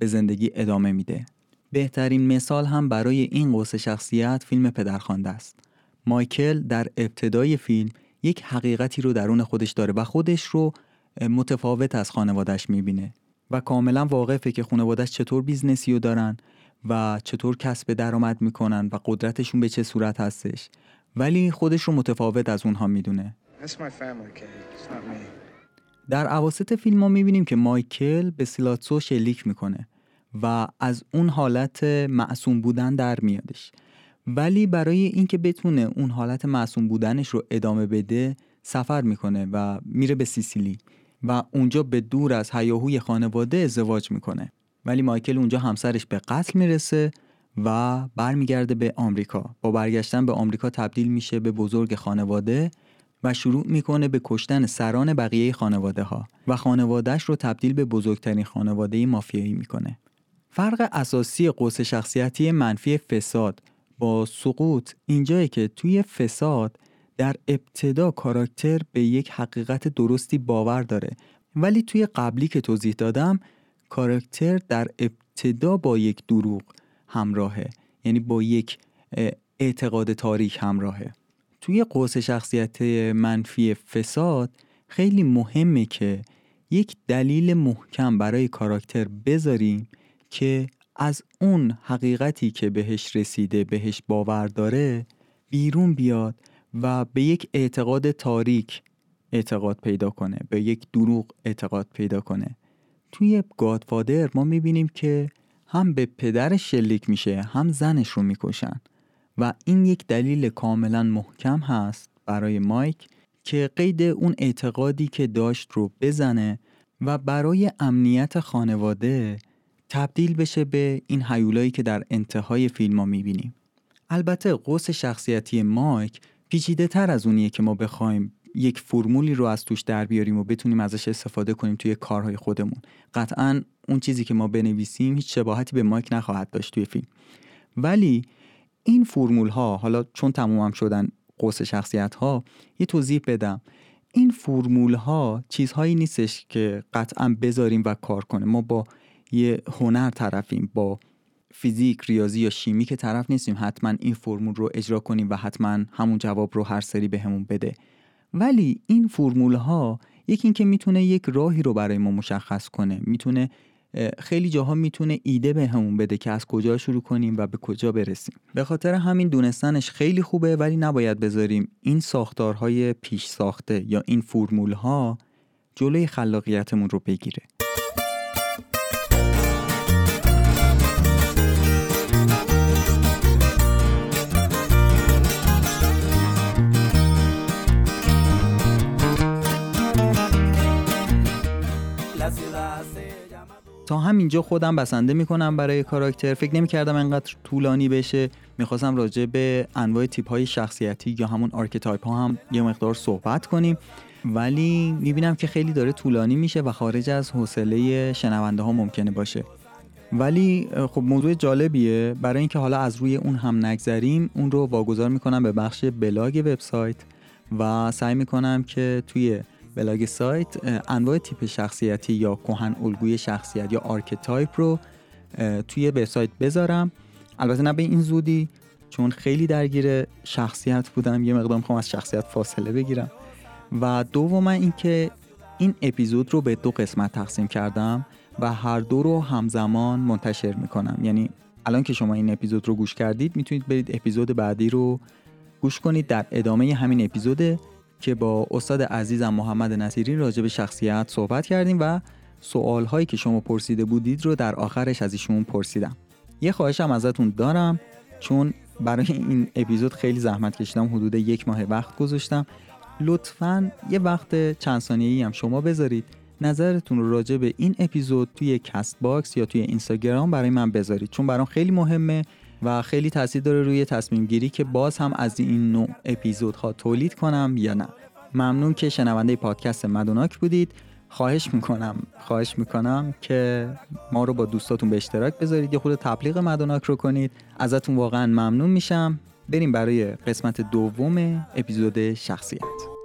به زندگی ادامه میده. بهترین مثال هم برای این قوس شخصیت فیلم پدرخوانده است. مایکل در ابتدای فیلم یک حقیقتی رو درون خودش داره و خودش رو متفاوت از خانوادهش می‌بینه و کاملا واقفه که خانوادهش چطور business ی رو دارن و چطور کسب درآمد می‌کنن و قدرتشون به چه صورت هستش. ولی خودش رو متفاوت از اونها می‌دونه. در اواسط فیلم ما می‌بینیم که مایکل به سولاتزو شلیک می‌کنه. و از اون حالت معصوم بودن در میادش. ولی برای اینکه بتونه اون حالت معصوم بودنش رو ادامه بده سفر می‌کنه و میره به سیسیلی و اونجا به دور از هیاهوی خانواده ازدواج می‌کنه. ولی مایکل اونجا همسرش به قتل می‌رسه و برمیگرده به آمریکا. با برگشتن به آمریکا تبدیل میشه به بزرگ خانواده و شروع می‌کنه به کشتن سران بقیه خانواده ها و خانوادهش رو تبدیل به بزرگترین خانواده مافیایی می‌کنه. فرق اساسی قوس شخصیتی منفی فساد با سقوط اینجایی که توی فساد در ابتدا کاراکتر به یک حقیقت درستی باور داره. ولی توی قبلی که توضیح دادم کاراکتر در ابتدا با یک دروغ همراهه. یعنی با یک اعتقاد تاریک همراهه. توی قوس شخصیت منفی فساد خیلی مهمه که یک دلیل محکم برای کاراکتر بذاریم که از اون حقیقتی که بهش رسیده بهش باور داره بیرون بیاد و به یک اعتقاد تاریک اعتقاد پیدا کنه به یک دروغ اعتقاد پیدا کنه. توی گادفادر ما می‌بینیم که هم به پدرش شلیک میشه هم زنش رو می‌کشن و این یک دلیل کاملا محکم هست برای مایک که قید اون اعتقادی که داشت رو بزنه و برای امنیت خانواده تبدیل بشه به این حیولایی که در انتهای فیلم ما می‌بینیم. البته قوس شخصیتی مایک پیچیده تر از اونیه که ما بخوایم یک فرمولی رو از توش در بیاریم و بتونیم ازش استفاده کنیم توی کارهای خودمون. قطعا اون چیزی که ما بنویسیم هیچ شباهتی به مایک نخواهد داشت توی فیلم. ولی این فرمول ها حالا چون تموم شدن قوس شخصیت ها یه توضیح بدم. این فرمول ها چیزهایی نیستش که قطعا بذاریم و کار کنه ما با یه هنر طرفیم با فیزیک ریاضی یا شیمی که طرف نیستیم حتما این فرمول رو اجرا کنیم و حتما همون جواب رو هر سری بهمون به بده. ولی این فرمول ها یکی اینکه می‌تونه یک راهی رو برای ما مشخص کنه می‌تونه خیلی جاها می‌تونه ایده به همون بده که از کجا شروع کنیم و به کجا برسیم. به خاطر همین دونستنش خیلی خوبه ولی نباید بذاریم این ساختارهای پیش ساخته یا این فرمول ها جلوی خلاقیتمون رو بگیره. تا همینجا خودم بسنده می‌کنم برای کاراکتر. فکر نمی‌کردم انقدر طولانی بشه. می‌خواستم راجع به انواع تیپ های شخصیتی یا همون archetype ها هم یه مقدار صحبت کنیم. ولی می‌بینم که خیلی داره طولانی میشه و خارج از حوصله شنونده ها ممکنه باشه. ولی خب موضوع جالبیه. برای اینکه حالا از روی اون هم نگذریم اون رو واگذار می‌کنم به بخش بلاگ وبسایت و سعی می‌کنم که توی بلاگ سایت انواع تیپ شخصیتی یا کهن الگوی شخصیت یا archetype رو توی وبسایت بذارم. البته نه به این زودی چون خیلی درگیر شخصیت بودم یه مقدار می‌خوام از شخصیت فاصله بگیرم. و دوم اینکه این اپیزود رو به دو قسمت تقسیم کردم و هر دو رو همزمان منتشر می‌کنم. یعنی الان که شما این اپیزود رو گوش کردید می‌تونید برید اپیزود بعدی رو گوش کنید. در ادامه همین اپیزود که با استاد عزیزم محمد نصیری راجع به شخصیت صحبت کردیم و سوال هایی که شما پرسیده بودید رو در آخرش از ایشون پرسیدم. یه خواهشم ازتون دارم چون برای این اپیزود خیلی زحمت کشیدم حدود یک ماه وقت گذاشتم. لطفا یه وقت چند ثانیه‌ای هم شما بذارید. نظرتون رو راجع به این اپیزود توی Castbox یا توی اینستاگرام برای من بذارید چون برام خیلی مهمه. و خیلی تاثیر داره روی تصمیم گیری که باز هم از این نوع اپیزودها تولید کنم یا نه. ممنون که شنونده پادکست مدوناک بودید. خواهش می‌کنم خواهش می‌کنم که ما رو با دوستاتون به اشتراک بذارید. یه خود تبلیغ مدوناک رو کنید. ازتون واقعا ممنون میشم. بریم برای قسمت دوم اپیزود شخصیت.